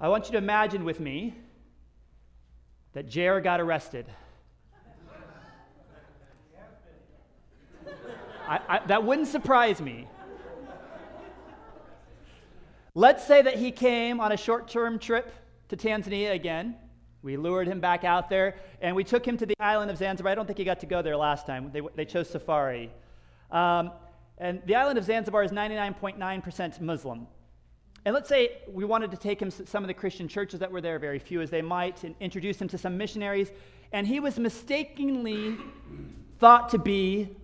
I want you to imagine with me that Jared got arrested. I, I, that wouldn't surprise me. Let's say that he came on a short term trip to Tanzania again. We lured him back out there and we took him to the island of Zanzibar. I don't think he got to go there last time. They, they chose safari. Um, and the island of Zanzibar is 99.9% Muslim. And let's say we wanted to take him to some of the Christian churches that were there, very few as they might, and introduce him to some missionaries. And he was mistakenly thought to be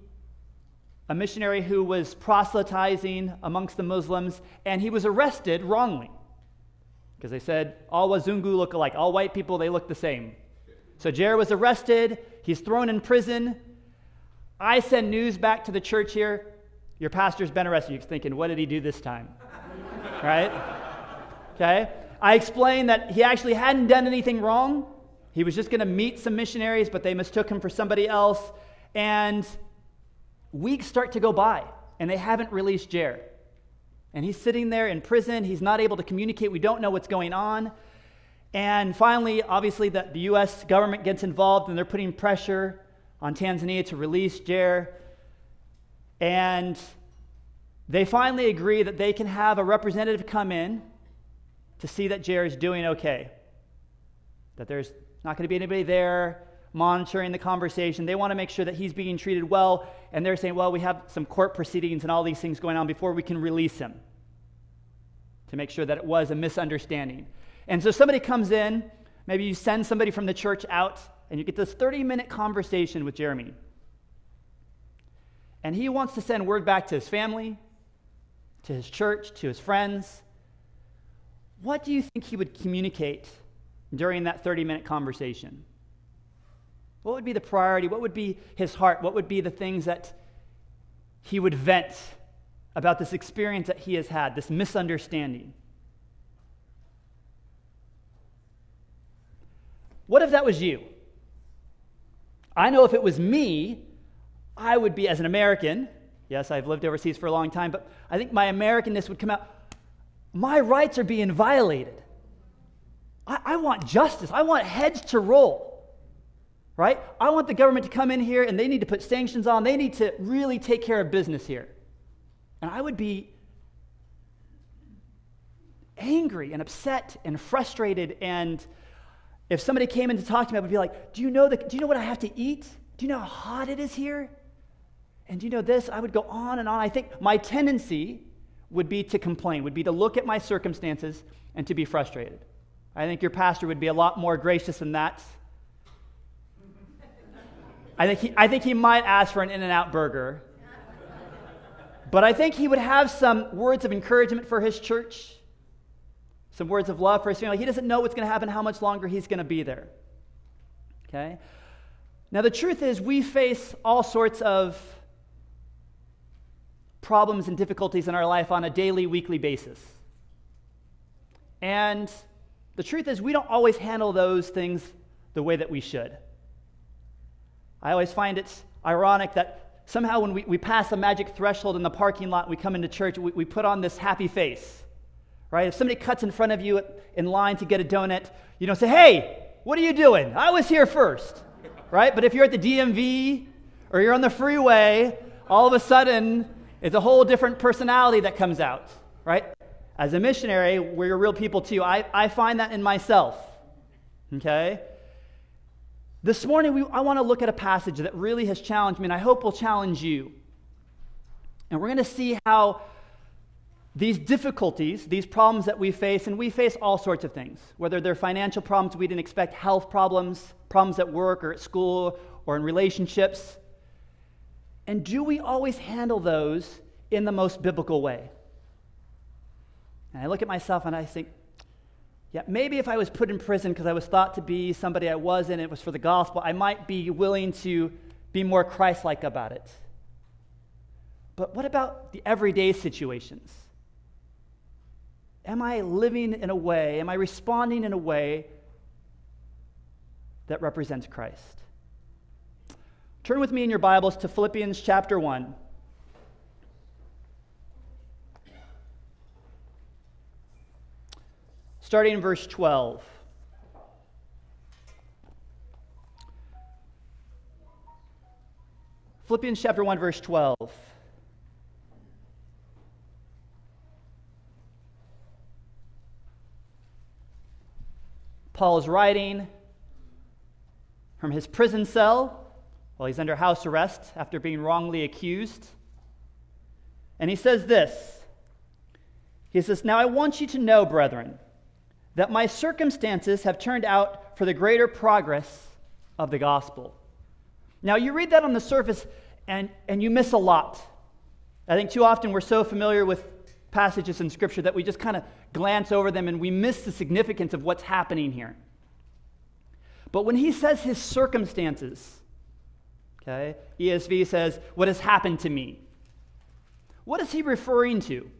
a missionary who was proselytizing amongst the Muslims, and he was arrested wrongly. Because they said all Wazungu look alike, all white people, they look the same. So Jared was arrested, he's thrown in prison. I send news back to the church here. Your pastor's been arrested. You're thinking, what did he do this time? Right? Okay? I explained that he actually hadn't done anything wrong. He was just going to meet some missionaries, but they mistook him for somebody else. And weeks start to go by, and they haven't released Jared. And he's sitting there in prison. He's not able to communicate. We don't know what's going on. And finally, obviously, the, the U.S. government gets involved, and they're putting pressure on Tanzania to release Jared. And they finally agree that they can have a representative come in to see that is doing okay, that there's not going to be anybody there monitoring the conversation. They want to make sure that he's being treated well, and they're saying, well, we have some court proceedings and all these things going on before we can release him to make sure that it was a misunderstanding. And so somebody comes in, maybe you send somebody from the church out, and you get this 30 minute conversation with Jeremy. And he wants to send word back to his family, to his church, to his friends. What do you think he would communicate during that 30 minute conversation? What would be the priority? What would be his heart? What would be the things that he would vent about this experience that he has had, this misunderstanding? What if that was you? I know if it was me, I would be, as an American, yes, I've lived overseas for a long time, but I think my Americanness would come out. My rights are being violated. I, I want justice. I want heads to roll right? I want the government to come in here and they need to put sanctions on. They need to really take care of business here. And I would be angry and upset and frustrated. And if somebody came in to talk to me, I would be like, Do you know, the, do you know what I have to eat? Do you know how hot it is here? And you know this? I would go on and on. I think my tendency would be to complain, would be to look at my circumstances and to be frustrated. I think your pastor would be a lot more gracious than that. I think he, I think he might ask for an In N Out burger. But I think he would have some words of encouragement for his church, some words of love for his family. He doesn't know what's going to happen, how much longer he's going to be there. Okay? Now, the truth is, we face all sorts of problems and difficulties in our life on a daily, weekly basis. And the truth is, we don't always handle those things the way that we should. I always find it ironic that somehow when we, we pass a magic threshold in the parking lot, we come into church, we, we put on this happy face. Right? If somebody cuts in front of you in line to get a donut, you don't say, hey, what are you doing? I was here first. Right? But if you're at the DMV or you're on the freeway, all of a sudden, it's a whole different personality that comes out. Right? As a missionary, we're real people too. I, I find that in myself. Okay? This morning, we, I want to look at a passage that really has challenged me, and I hope will challenge you. And we're going to see how these difficulties, these problems that we face, and we face all sorts of things, whether they're financial problems we didn't expect, health problems, problems at work or at school or in relationships. And do we always handle those in the most biblical way? And I look at myself and I think, yeah, maybe if I was put in prison because I was thought to be somebody I wasn't, it was for the gospel, I might be willing to be more Christ like about it. But what about the everyday situations? Am I living in a way, am I responding in a way that represents Christ? Turn with me in your Bibles to Philippians chapter 1. starting in verse 12. Philippians chapter 1, verse 12. Paul is writing from his prison cell while he's under house arrest after being wrongly accused. And he says this He says, Now I want you to know, brethren, that my circumstances have turned out for the greater progress of the gospel. Now, you read that on the surface and, and you miss a lot. I think too often we're so familiar with passages in Scripture that we just kind of glance over them and we miss the significance of what's happening here. But when he says his circumstances, okay, ESV says, what has happened to me. What is he referring to?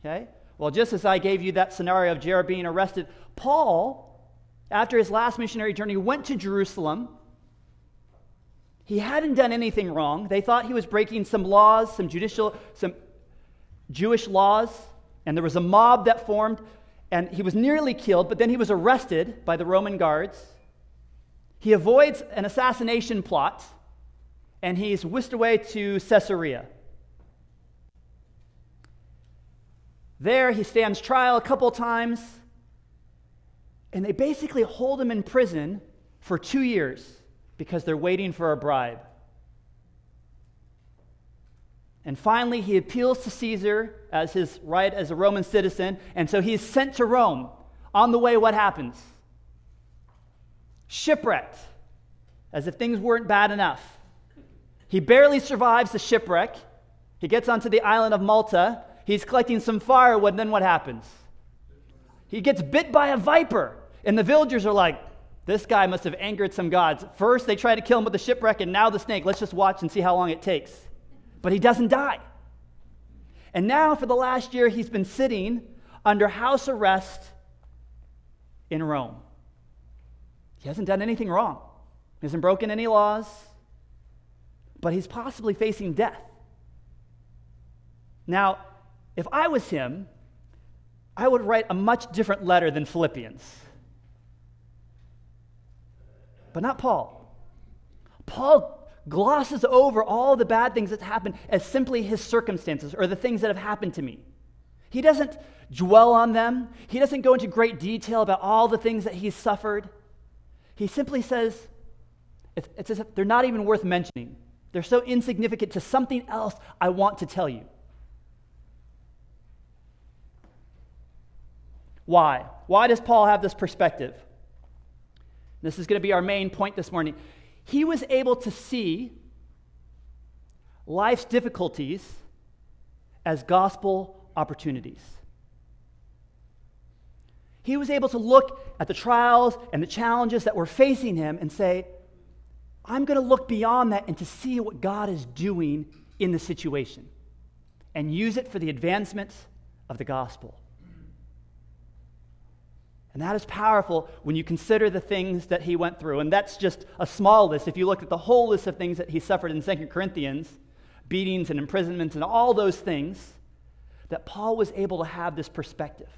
Okay, well, just as I gave you that scenario of Jared being arrested, Paul, after his last missionary journey, went to Jerusalem. He hadn't done anything wrong. They thought he was breaking some laws, some judicial, some Jewish laws, and there was a mob that formed, and he was nearly killed, but then he was arrested by the Roman guards. He avoids an assassination plot, and he's whisked away to Caesarea. There, he stands trial a couple times, and they basically hold him in prison for two years because they're waiting for a bribe. And finally, he appeals to Caesar as his right as a Roman citizen, and so he's sent to Rome. On the way, what happens? Shipwrecked, as if things weren't bad enough. He barely survives the shipwreck. He gets onto the island of Malta. He's collecting some firewood, then what happens? He gets bit by a viper, and the villagers are like, this guy must have angered some gods. First, they try to kill him with the shipwreck, and now the snake. Let's just watch and see how long it takes but he doesn't die. And now, for the last year, he's been sitting under house arrest in Rome. He hasn't done anything wrong, he hasn't broken any laws, but he's possibly facing death. Now, if I was him, I would write a much different letter than Philippians. But not Paul. Paul glosses over all the bad things that happened as simply his circumstances or the things that have happened to me. He doesn't dwell on them, he doesn't go into great detail about all the things that he's suffered. He simply says, it's, it's as if they're not even worth mentioning. They're so insignificant to something else I want to tell you. Why? Why does Paul have this perspective? This is going to be our main point this morning he was able to see life's difficulties as gospel opportunities. He was able to look at the trials and the challenges that were facing him and say, I'm going to look beyond that and to see what God is doing in the situation and use it for the advancement of the gospel. And that is powerful when you consider the things that he went through. And that's just a small list. If you look at the whole list of things that he suffered in 2 Corinthians, beatings and imprisonments and all those things, that Paul was able to have this perspective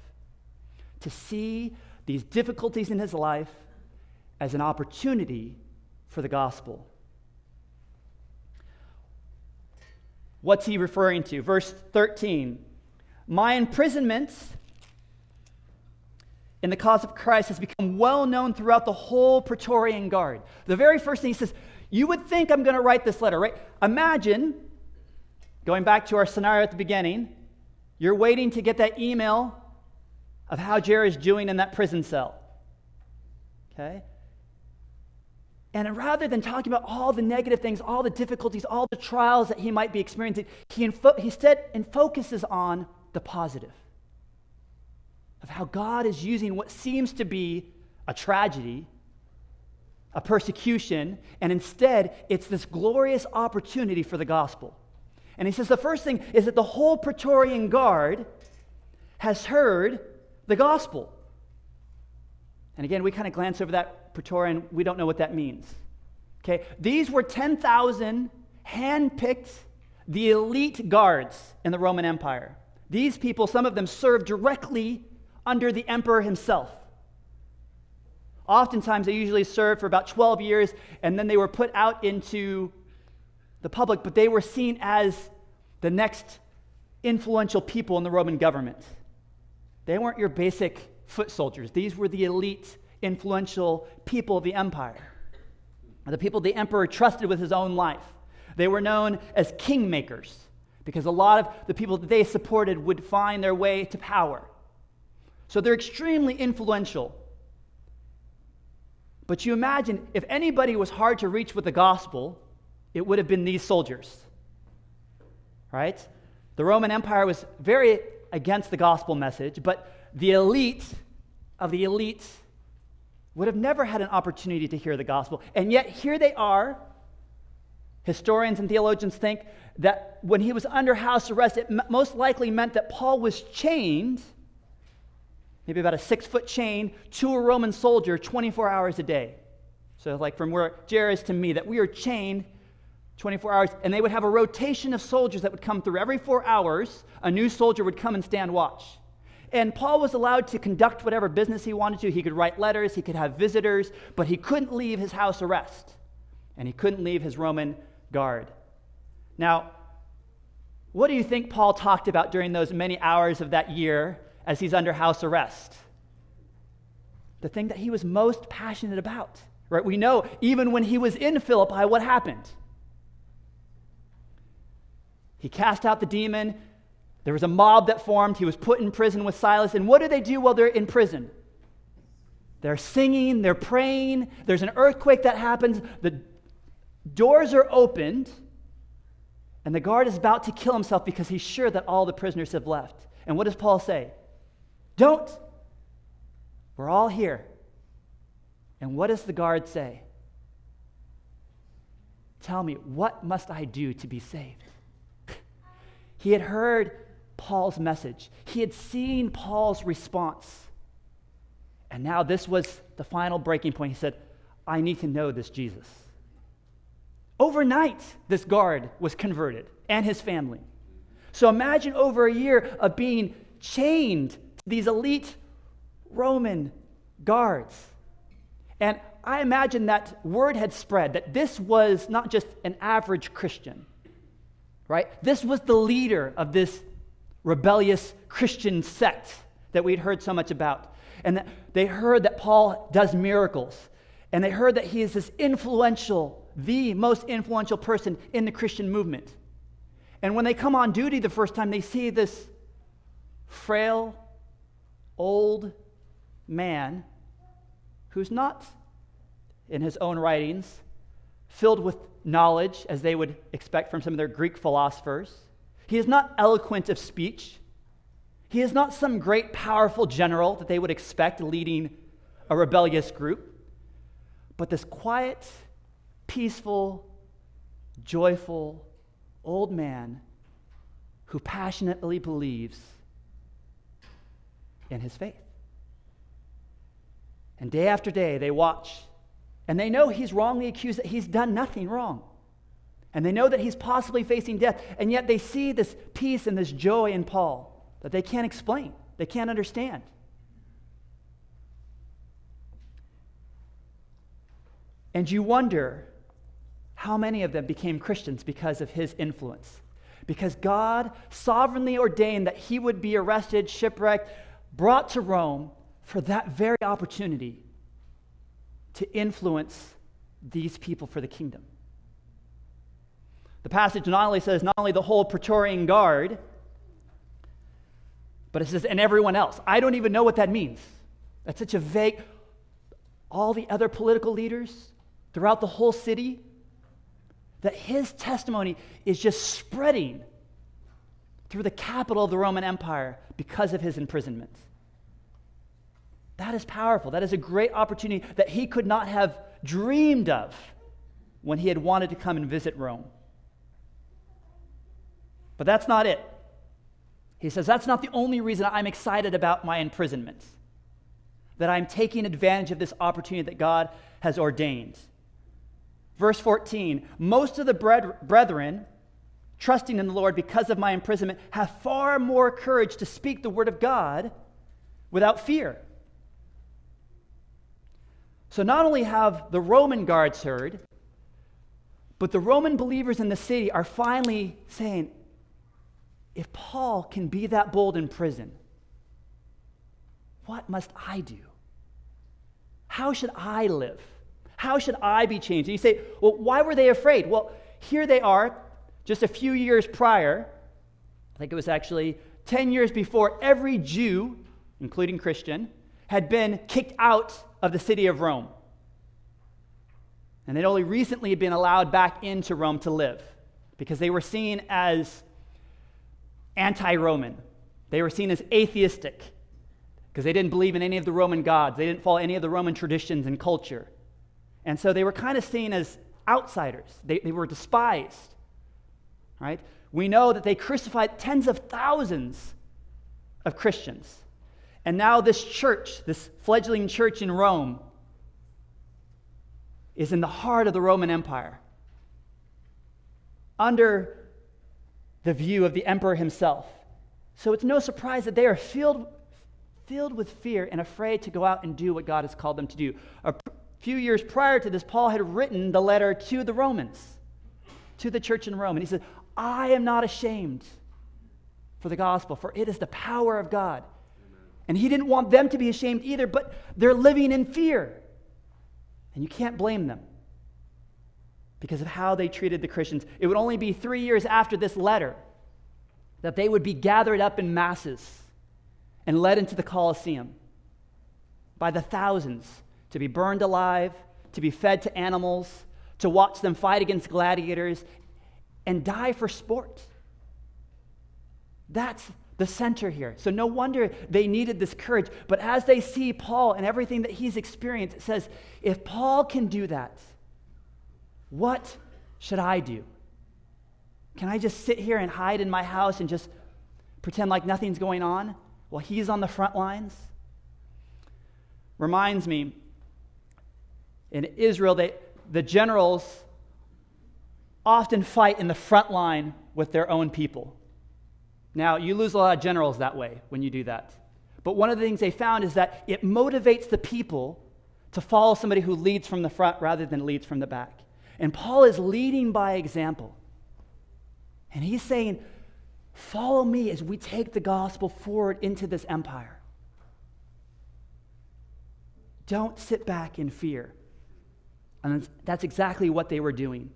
to see these difficulties in his life as an opportunity for the gospel. What's he referring to? Verse 13 My imprisonment in the cause of Christ has become well known throughout the whole Praetorian Guard. The very first thing he says, You would think I'm going to write this letter, right? Imagine, going back to our scenario at the beginning, you're waiting to get that email of how Jared's doing in that prison cell. Okay? And rather than talking about all the negative things, all the difficulties, all the trials that he might be experiencing, he, info- he instead focuses on the positive of how God is using what seems to be a tragedy, a persecution, and instead it's this glorious opportunity for the gospel. And he says the first thing is that the whole Praetorian Guard has heard the gospel. And again, we kind of glance over that Praetorian, we don't know what that means. Okay, these were 10,000 hand-picked, the elite guards in the Roman Empire. These people, some of them served directly under the emperor himself. Oftentimes, they usually served for about 12 years and then they were put out into the public, but they were seen as the next influential people in the Roman government. They weren't your basic foot soldiers, these were the elite, influential people of the empire, the people the emperor trusted with his own life. They were known as kingmakers because a lot of the people that they supported would find their way to power. So they're extremely influential. But you imagine if anybody was hard to reach with the gospel, it would have been these soldiers. Right? The Roman Empire was very against the gospel message, but the elite of the elite would have never had an opportunity to hear the gospel. And yet, here they are. Historians and theologians think that when he was under house arrest, it most likely meant that Paul was chained, maybe about a six foot chain, to a Roman soldier 24 hours a day. So, like from where is to me, that we are chained 24 hours, and they would have a rotation of soldiers that would come through. Every four hours, a new soldier would come and stand watch. And Paul was allowed to conduct whatever business he wanted to. He could write letters, he could have visitors, but he couldn't leave his house arrest, and he couldn't leave his Roman guard. Now, what do you think Paul talked about during those many hours of that year as he's under house arrest? The thing that he was most passionate about, right? We know even when he was in Philippi, what happened? He cast out the demon. There was a mob that formed. He was put in prison with Silas. And what do they do while they're in prison? They're singing, they're praying. There's an earthquake that happens. The doors are opened, and the guard is about to kill himself because he's sure that all the prisoners have left. And what does Paul say? Don't. We're all here. And what does the guard say? Tell me, what must I do to be saved? He had heard Paul's message, he had seen Paul's response. And now this was the final breaking point. He said, I need to know this Jesus. Overnight, this guard was converted and his family. So imagine over a year of being chained to these elite Roman guards. And I imagine that word had spread that this was not just an average Christian, right? This was the leader of this rebellious Christian sect that we'd heard so much about. And they heard that Paul does miracles. And they heard that he is this influential, the most influential person in the Christian movement. And when they come on duty the first time, they see this frail, old man who's not, in his own writings, filled with knowledge, as they would expect from some of their Greek philosophers. He is not eloquent of speech. He is not some great, powerful general that they would expect leading a rebellious group, but this quiet, peaceful, joyful old man who passionately believes in his faith. And day after day, they watch and they know he's wrongly accused, that he's done nothing wrong. And they know that he's possibly facing death. And yet they see this peace and this joy in Paul that they can't explain, they can't understand. And you wonder how many of them became Christians because of his influence. Because God sovereignly ordained that he would be arrested, shipwrecked, brought to Rome for that very opportunity to influence these people for the kingdom. The passage not only says not only the whole Praetorian Guard, but it says, and everyone else. I don't even know what that means. That's such a vague. All the other political leaders throughout the whole city, that his testimony is just spreading through the capital of the Roman Empire because of his imprisonment. That is powerful. That is a great opportunity that he could not have dreamed of when he had wanted to come and visit Rome. But that's not it. He says, That's not the only reason I'm excited about my imprisonment, that I'm taking advantage of this opportunity that God has ordained. Verse 14 Most of the brethren, trusting in the Lord because of my imprisonment, have far more courage to speak the word of God without fear. So not only have the Roman guards heard, but the Roman believers in the city are finally saying, if Paul can be that bold in prison, what must I do? How should I live? How should I be changed? And you say, well, why were they afraid? Well, here they are, just a few years prior. I think it was actually 10 years before, every Jew, including Christian, had been kicked out of the city of Rome. And they'd only recently been allowed back into Rome to live because they were seen as anti Roman. They were seen as atheistic because they didn't believe in any of the Roman gods, they didn't follow any of the Roman traditions and culture. And so they were kind of seen as outsiders, they, they were despised. Right? We know that they crucified tens of thousands of Christians. And now, this church, this fledgling church in Rome, is in the heart of the Roman Empire, under the view of the emperor himself. So it's no surprise that they are filled, filled with fear and afraid to go out and do what God has called them to do. A few years prior to this, Paul had written the letter to the Romans, to the church in Rome. And he said, I am not ashamed for the gospel, for it is the power of God. And he didn't want them to be ashamed either, but they're living in fear. And you can't blame them because of how they treated the Christians. It would only be three years after this letter that they would be gathered up in masses and led into the Colosseum by the thousands to be burned alive, to be fed to animals, to watch them fight against gladiators, and die for sport. That's the center here. So no wonder they needed this courage. But as they see Paul and everything that he's experienced, it says, if Paul can do that, what should I do? Can I just sit here and hide in my house and just pretend like nothing's going on while he's on the front lines? Reminds me, in Israel, they, the generals often fight in the front line with their own people. Now, you lose a lot of generals that way when you do that. But one of the things they found is that it motivates the people to follow somebody who leads from the front rather than leads from the back. And Paul is leading by example. And he's saying, Follow me as we take the gospel forward into this empire. Don't sit back in fear. And that's exactly what they were doing.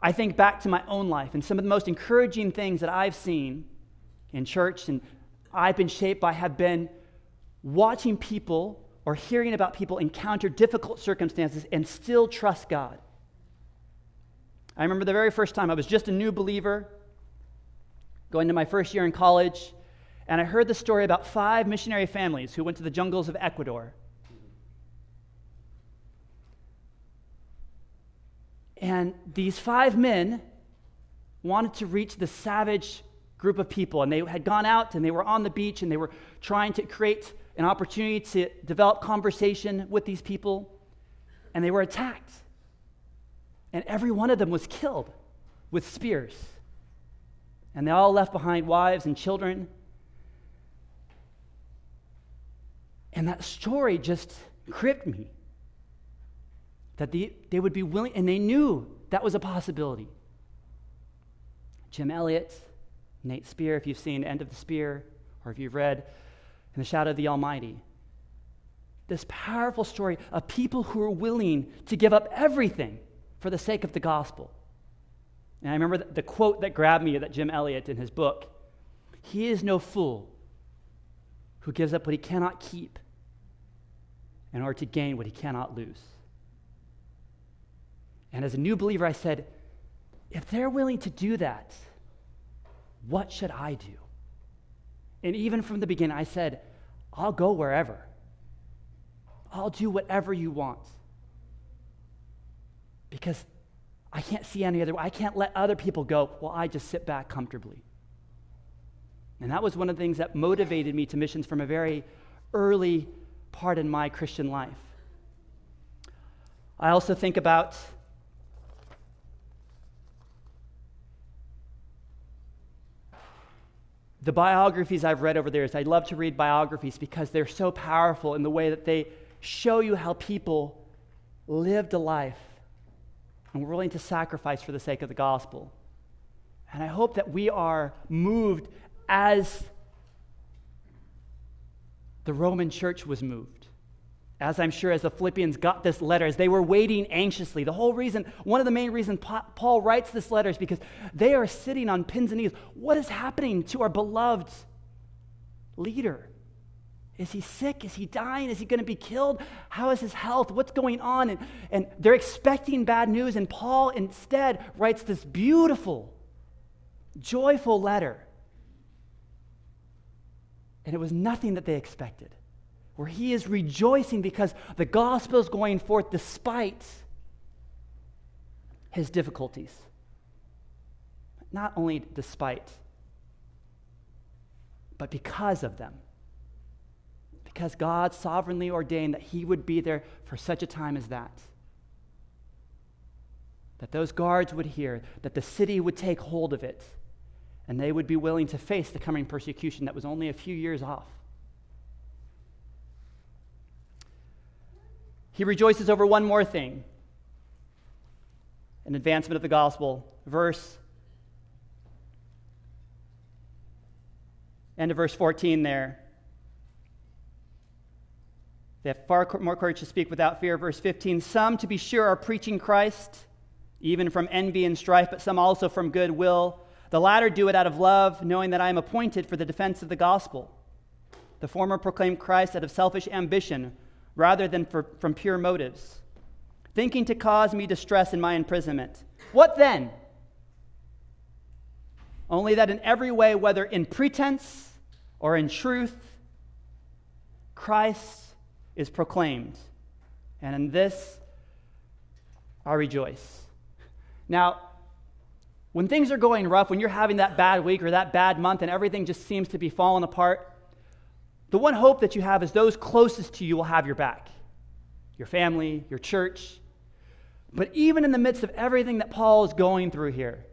I think back to my own life and some of the most encouraging things that I've seen in church and I've been shaped by have been watching people or hearing about people encounter difficult circumstances and still trust God. I remember the very first time I was just a new believer, going to my first year in college, and I heard the story about five missionary families who went to the jungles of Ecuador. And these five men wanted to reach the savage group of people, and they had gone out and they were on the beach and they were trying to create an opportunity to develop conversation with these people, and they were attacked. And every one of them was killed with spears. And they all left behind wives and children. And that story just gripped me. That they, they would be willing, and they knew that was a possibility. Jim Elliot, Nate Spear, if you've seen End of the Spear, or if you've read in the shadow of the Almighty. This powerful story of people who are willing to give up everything for the sake of the gospel. And I remember the, quote that grabbed me that Jim Elliot in his book He is no fool who gives up what he cannot keep in order to gain what he cannot lose. And as a new believer, I said, if they're willing to do that, what should I do? And even from the beginning, I said, I'll go wherever. I'll do whatever you want. Because I can't see any other way. I can't let other people go while I just sit back comfortably. And that was one of the things that motivated me to missions from a very early part in my Christian life. I also think about the biographies I've read over there is I love to read biographies because they're so powerful in the way that they show you how people lived a life and were willing to sacrifice for the sake of the gospel. And I hope that we are moved as the Roman church was moved. As I'm sure as the Philippians got this letter, as they were waiting anxiously, the whole reason, one of the main reasons Paul writes this letter is because they are sitting on pins and needles. What is happening to our beloved leader? Is he sick? Is he dying? Is he going to be killed? How is his health? What's going on? And, and they're expecting bad news, and Paul instead writes this beautiful, joyful letter. And it was nothing that they expected, where he is rejoicing because the gospel is going forth despite his difficulties. Not only despite, but because of them because God sovereignly ordained that he would be there for such a time as that. That those guards would hear, that the city would take hold of it, and they would be willing to face the coming persecution that was only a few years off. He rejoices over one more thing an advancement of the gospel. Verse, end of verse 14 there. They have far more courage to speak without fear. Verse 15 Some, to be sure, are preaching Christ, even from envy and strife, but some also from goodwill. The latter do it out of love, knowing that I am appointed for the defense of the gospel. The former proclaim Christ out of selfish ambition rather than for, from pure motives, thinking to cause me distress in my imprisonment. What then? Only that in every way, whether in pretense or in truth, Christ is proclaimed. And in this, I rejoice. Now, when things are going rough, when you're having that bad week or that bad month and everything just seems to be falling apart, the one hope that you have is those closest to you will have your back your family, your church. But even in the midst of everything that Paul is going through here,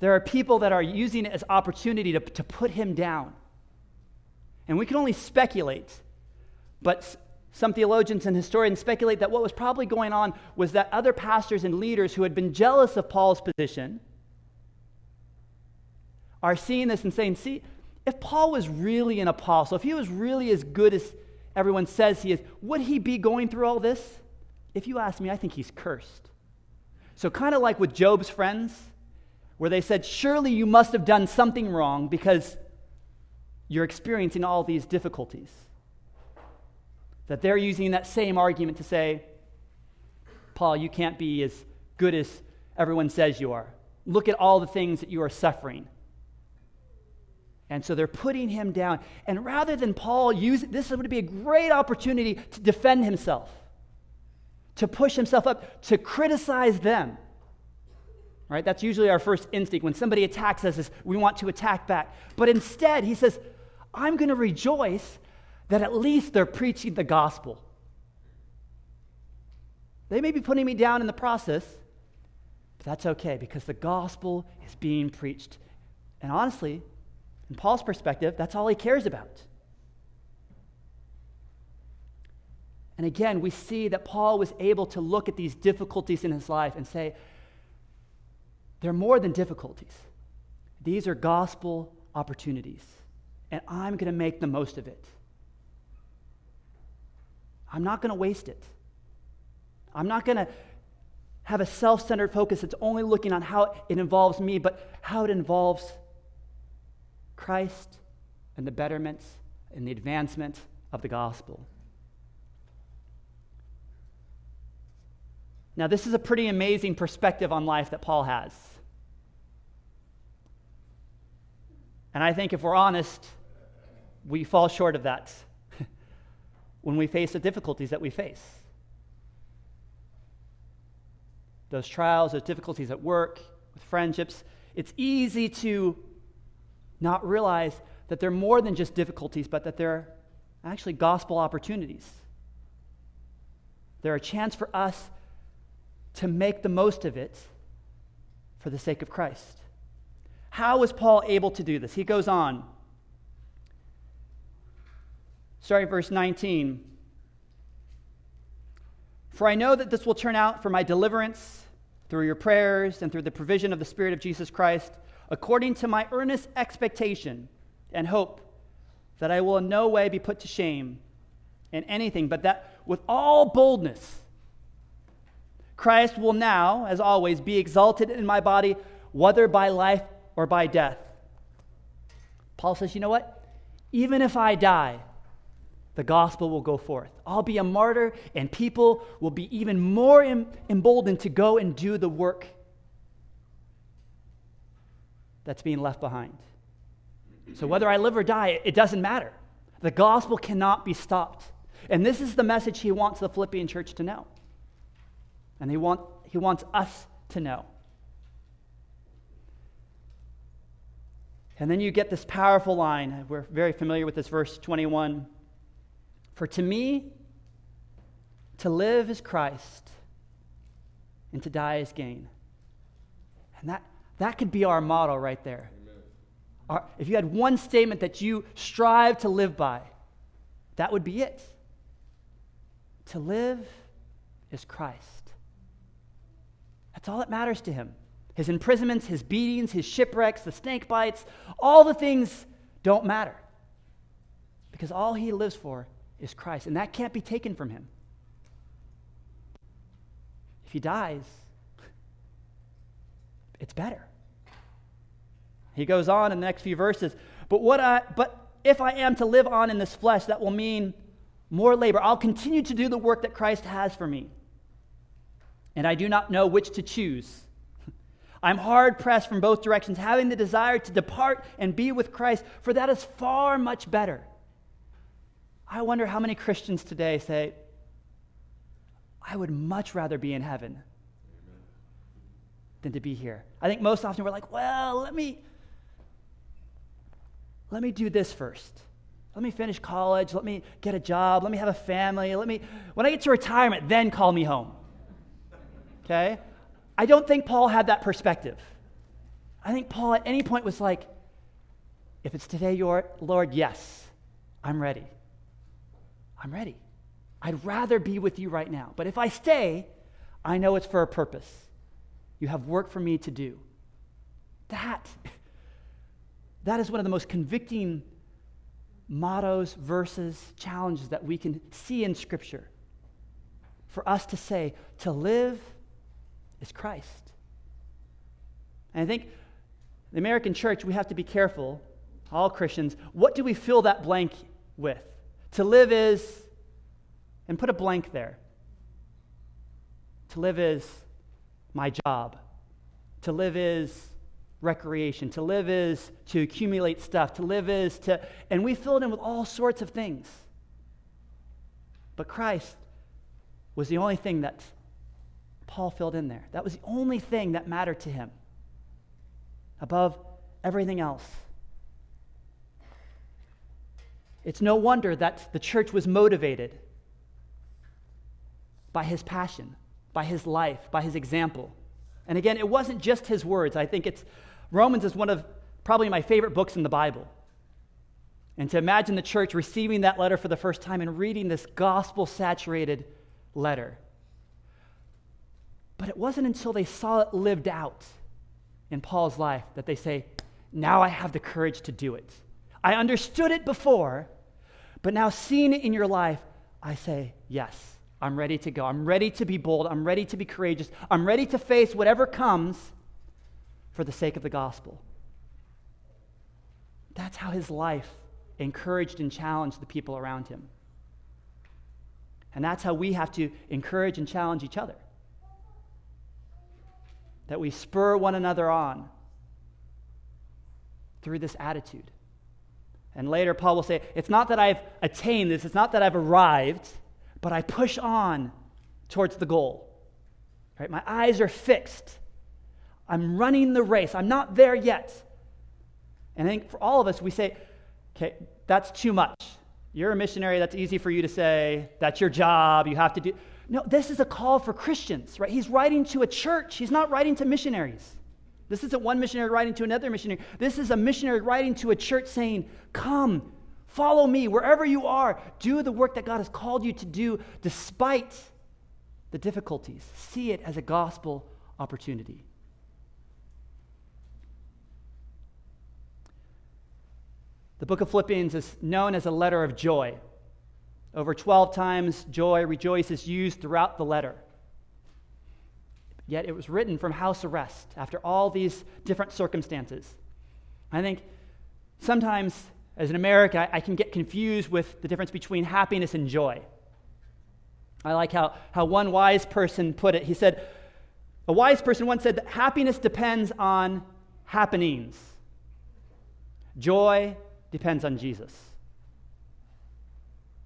there are people that are using it as opportunity to, to put him down. And we can only speculate but some theologians and historians speculate that what was probably going on was that other pastors and leaders who had been jealous of Paul's position are seeing this and saying, see, if Paul was really an apostle, if he was really as good as everyone says he is, would he be going through all this? If you ask me, I think he's cursed. So, kind of like with Job's friends, where they said, Surely you must have done something wrong because you're experiencing all these difficulties that they're using that same argument to say, Paul, you can't be as good as everyone says you are. Look at all the things that you are suffering. And so they're putting him down. And rather than Paul use this would be a great opportunity to defend himself, to push himself up, to criticize them. Right? That's usually our first instinct. When somebody attacks us, is we want to attack back. But instead, he says, I'm going to rejoice that at least they're preaching the gospel. They may be putting me down in the process, but that's okay because the gospel is being preached. And honestly, in Paul's perspective, that's all he cares about. And again, we see that Paul was able to look at these difficulties in his life and say, they're more than difficulties. These are gospel opportunities, and I'm going to make the most of it. I'm not going to waste it. I'm not going to have a self centered focus that's only looking on how it involves me, but how it involves Christ and the betterment and the advancement of the gospel. Now, this is a pretty amazing perspective on life that Paul has. And I think if we're honest, we fall short of that when we face the difficulties that we face. Those trials, those difficulties at work, with friendships, it's easy to not realize that they're more than just difficulties, but that they're actually gospel opportunities. They're a chance for us to make the most of it for the sake of Christ. How was Paul able to do this? He goes on. Starting verse 19. For I know that this will turn out for my deliverance through your prayers and through the provision of the Spirit of Jesus Christ, according to my earnest expectation and hope that I will in no way be put to shame in anything, but that with all boldness, Christ will now, as always, be exalted in my body, whether by life or by death. Paul says, you know what? Even if I die, the gospel will go forth. I'll be a martyr, and people will be even more emboldened to go and do the work that's being left behind. So, whether I live or die, it doesn't matter. The gospel cannot be stopped. And this is the message he wants the Philippian church to know. And he, want, he wants us to know. And then you get this powerful line. We're very familiar with this verse 21. For to me, to live is Christ, and to die is gain. And that, that could be our motto right there. Our, if you had one statement that you strive to live by, that would be it. To live is Christ. That's all that matters to him. His imprisonments, his beatings, his shipwrecks, the snake bites, all the things don't matter. Because all he lives for is Christ, and that can't be taken from him. If he dies, it's better. He goes on in the next few verses, but what I but if I am to live on in this flesh, that will mean more labor. I'll continue to do the work that Christ has for me. And I do not know which to choose. I'm hard pressed from both directions, having the desire to depart and be with Christ, for that is far much better. I wonder how many Christians today say, I would much rather be in heaven than to be here. I think most often we're like, well, let me let me do this first. Let me finish college, let me get a job, let me have a family, let me when I get to retirement, then call me home. Okay? I don't think Paul had that perspective. I think Paul at any point was like, if it's today, your Lord, yes, I'm ready. I'm ready. I'd rather be with you right now. But if I stay, I know it's for a purpose. You have work for me to do. That, that is one of the most convicting mottos, verses, challenges that we can see in Scripture. For us to say, to live is Christ. And I think the American church, we have to be careful, all Christians, what do we fill that blank with? To live is, and put a blank there. To live is my job. To live is recreation. To live is to accumulate stuff. To live is to, and we fill it in with all sorts of things. But Christ was the only thing that Paul filled in there. That was the only thing that mattered to him above everything else. It's no wonder that the church was motivated by his passion, by his life, by his example. And again, it wasn't just his words. I think it's Romans is one of probably my favorite books in the Bible. And to imagine the church receiving that letter for the first time and reading this gospel saturated letter. But it wasn't until they saw it lived out in Paul's life that they say, Now I have the courage to do it. I understood it before, but now, seeing it in your life, I say, yes, I'm ready to go. I'm ready to be bold. I'm ready to be courageous. I'm ready to face whatever comes for the sake of the gospel. That's how his life encouraged and challenged the people around him. And that's how we have to encourage and challenge each other. That we spur one another on through this attitude. And later, Paul will say, It's not that I've attained this, it's not that I've arrived, but I push on towards the goal. Right? My eyes are fixed. I'm running the race. I'm not there yet. And I think for all of us, we say, Okay, that's too much. You're a missionary, that's easy for you to say. That's your job, you have to do. No, this is a call for Christians, right? He's writing to a church, he's not writing to missionaries. This isn't one missionary writing to another missionary. This is a missionary writing to a church saying, Come, follow me wherever you are. Do the work that God has called you to do despite the difficulties. See it as a gospel opportunity. The book of Philippians is known as a letter of joy. Over 12 times, joy, rejoice is used throughout the letter. Yet it was written from house arrest after all these different circumstances. I think sometimes, as an American, I can get confused with the difference between happiness and joy. I like how, how one wise person put it. He said, A wise person once said that happiness depends on happenings, joy depends on Jesus.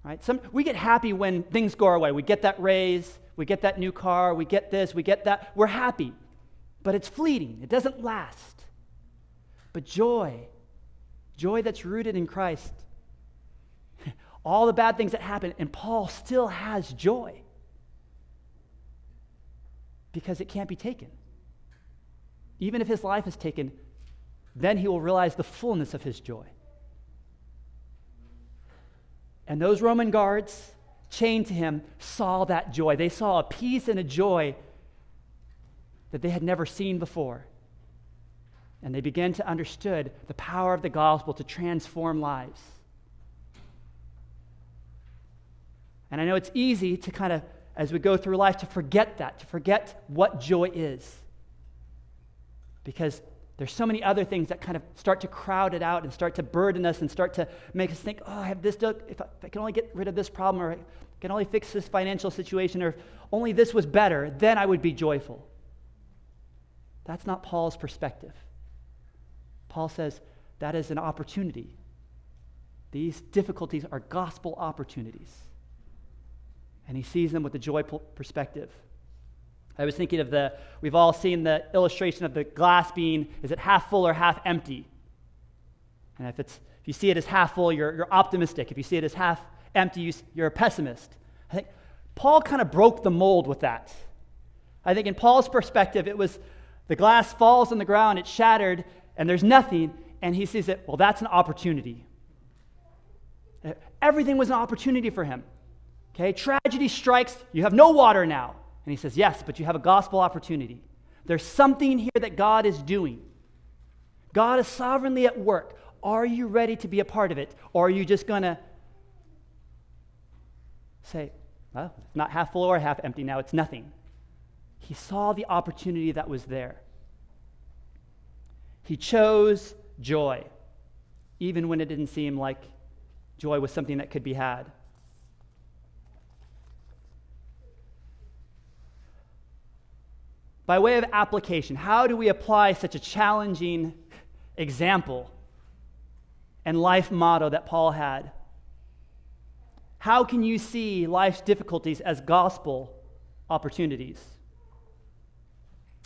Right? Some, we get happy when things go our way. We get that raise, we get that new car, we get this, we get that. We're happy. But it's fleeting, it doesn't last. But joy, joy that's rooted in Christ, all the bad things that happen, and Paul still has joy because it can't be taken. Even if his life is taken, then he will realize the fullness of his joy. And those Roman guards chained to him saw that joy. They saw a peace and a joy that they had never seen before. And they began to understand the power of the gospel to transform lives. And I know it's easy to kind of, as we go through life, to forget that, to forget what joy is. Because there's so many other things that kind of start to crowd it out and start to burden us and start to make us think, oh, I have this, if I, if I can only get rid of this problem or I can only fix this financial situation or if only this was better, then I would be joyful. That's not Paul's perspective. Paul says that is an opportunity. These difficulties are gospel opportunities. And he sees them with a joyful perspective. I was thinking of the, we've all seen the illustration of the glass being, is it half full or half empty? And if, it's, if you see it as half full, you're, you're optimistic. If you see it as half empty, you, you're a pessimist. I think Paul kind of broke the mold with that. I think in Paul's perspective, it was the glass falls on the ground, it's shattered, and there's nothing, and he sees it, well, that's an opportunity. Everything was an opportunity for him. Okay, tragedy strikes, you have no water now. And he says, Yes, but you have a gospel opportunity. There's something here that God is doing. God is sovereignly at work. Are you ready to be a part of it? Or are you just going to say, Well, it's not half full or half empty now, it's nothing? He saw the opportunity that was there. He chose joy, even when it didn't seem like joy was something that could be had. By way of application, how do we apply such a challenging example and life motto that Paul had? How can you see life's difficulties as gospel opportunities?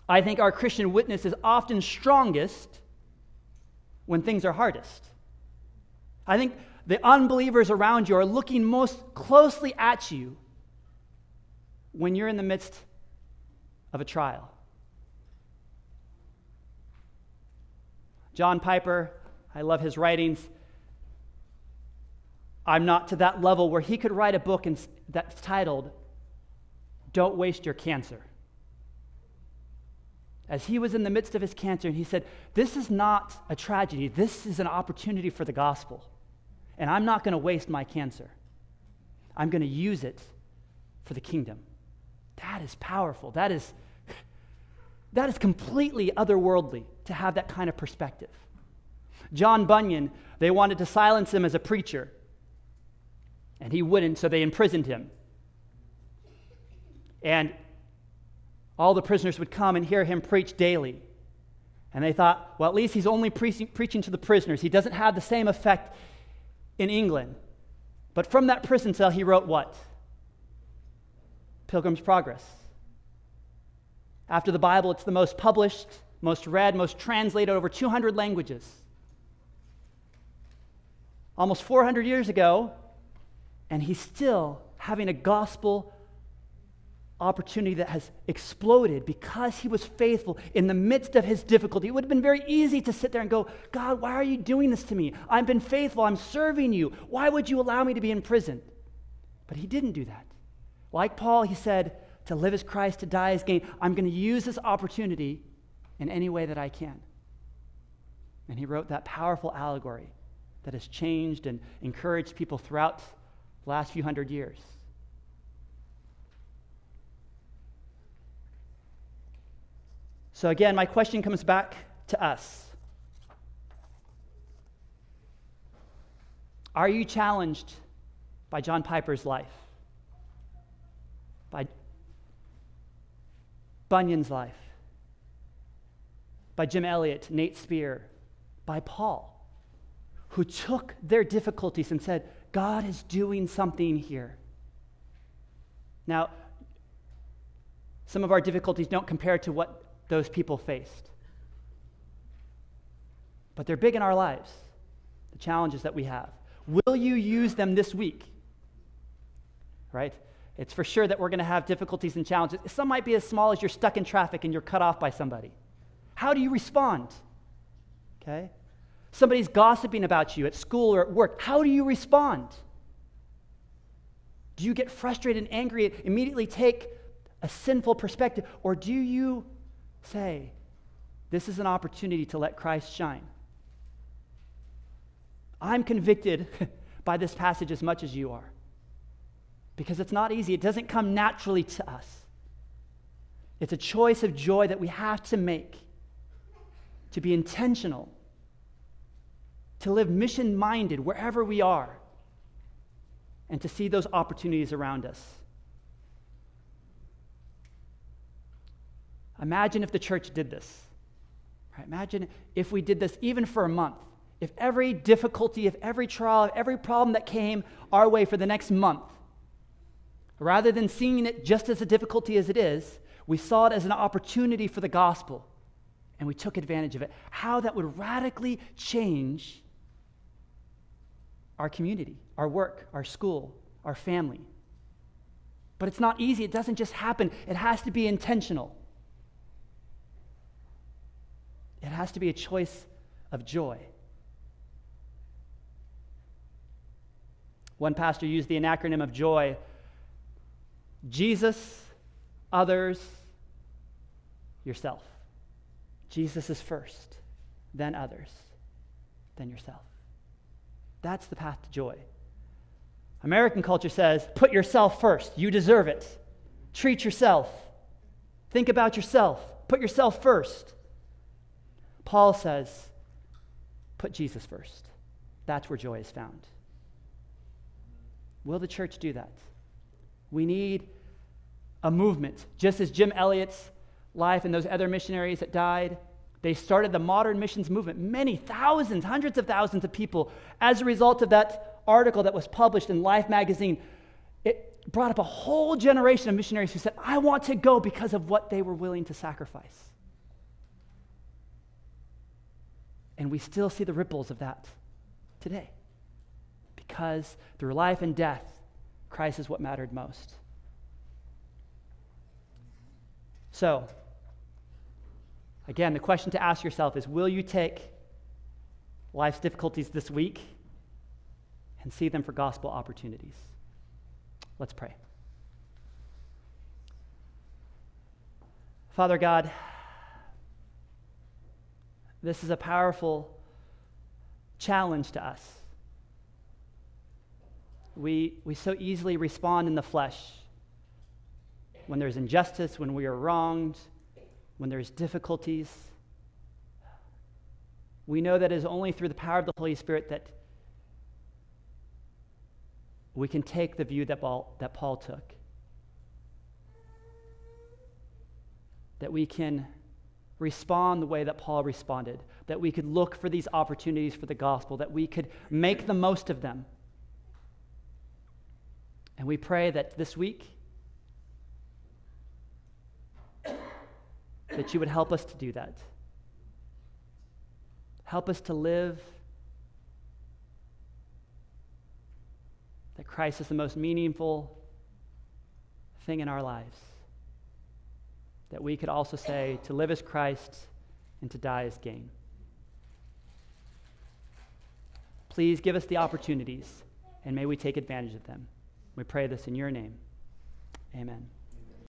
I think our Christian witness is often strongest when things are hardest. I think the unbelievers around you are looking most closely at you when you're in the midst of a trial. John Piper, I love his writings. I'm not to that level where he could write a book that's titled, Don't Waste Your Cancer. As he was in the midst of his cancer, and he said, This is not a tragedy, this is an opportunity for the gospel. And I'm not going to waste my cancer, I'm going to use it for the kingdom. That is powerful. That is, that is completely otherworldly to have that kind of perspective. John Bunyan, they wanted to silence him as a preacher, and he wouldn't, so they imprisoned him. And all the prisoners would come and hear him preach daily. And they thought, well, at least he's only pre- preaching to the prisoners. He doesn't have the same effect in England. But from that prison cell, he wrote what? Pilgrim's Progress. After the Bible, it's the most published, most read, most translated over 200 languages. Almost 400 years ago, and he's still having a gospel opportunity that has exploded because he was faithful in the midst of his difficulty. It would have been very easy to sit there and go, God, why are you doing this to me? I've been faithful. I'm serving you. Why would you allow me to be in prison? But he didn't do that. Like Paul, he said, to live as Christ, to die as gain. I'm going to use this opportunity in any way that I can. And he wrote that powerful allegory that has changed and encouraged people throughout the last few hundred years. So, again, my question comes back to us Are you challenged by John Piper's life? By Bunyan's life? By Jim Elliot, Nate Spear, by Paul, who took their difficulties and said, God is doing something here. Now, some of our difficulties don't compare to what those people faced. But they're big in our lives, the challenges that we have. Will you use them this week? Right? It's for sure that we're going to have difficulties and challenges. Some might be as small as you're stuck in traffic and you're cut off by somebody. How do you respond? Okay? Somebody's gossiping about you at school or at work. How do you respond? Do you get frustrated and angry and immediately take a sinful perspective? Or do you say, This is an opportunity to let Christ shine. I'm convicted by this passage as much as you are because it's not easy. It doesn't come naturally to us. It's a choice of joy that we have to make to be intentional, to live mission minded wherever we are, and to see those opportunities around us. Imagine if the church did this. Right? Imagine if we did this even for a month. If every difficulty, if every trial, if every problem that came our way for the next month, rather than seeing it just as a difficulty as it is, we saw it as an opportunity for the gospel and we took advantage of it. How that would radically change our community, our work, our school, our family. But it's not easy. It doesn't just happen, it has to be intentional. It has to be a choice of joy. One pastor used the acronym of joy Jesus, others, yourself. Jesus is first, then others, then yourself. That's the path to joy. American culture says, put yourself first. You deserve it. Treat yourself. Think about yourself. Put yourself first. Paul says, put Jesus first. That's where joy is found. Will the church do that? We need a movement. Just as Jim Elliot's life and those other missionaries that died, they started the modern missions movement. Many thousands, hundreds of thousands of people, as a result of that article that was published in Life magazine, it brought up a whole generation of missionaries who said, I want to go because of what they were willing to sacrifice. And we still see the ripples of that today. Because through life and death, Christ is what mattered most. So, again, the question to ask yourself is Will you take life's difficulties this week and see them for gospel opportunities? Let's pray. Father God, this is a powerful challenge to us. We, we so easily respond in the flesh when there's injustice, when we are wronged, when there's difficulties. We know that it is only through the power of the Holy Spirit that we can take the view that Paul, that Paul took. That we can respond the way that Paul responded, that we could look for these opportunities for the gospel, that we could make the most of them. And we pray that this week, that you would help us to do that. Help us to live that Christ is the most meaningful thing in our lives. that we could also say to live as Christ and to die as gain. Please give us the opportunities, and may we take advantage of them. We pray this in your name. Amen.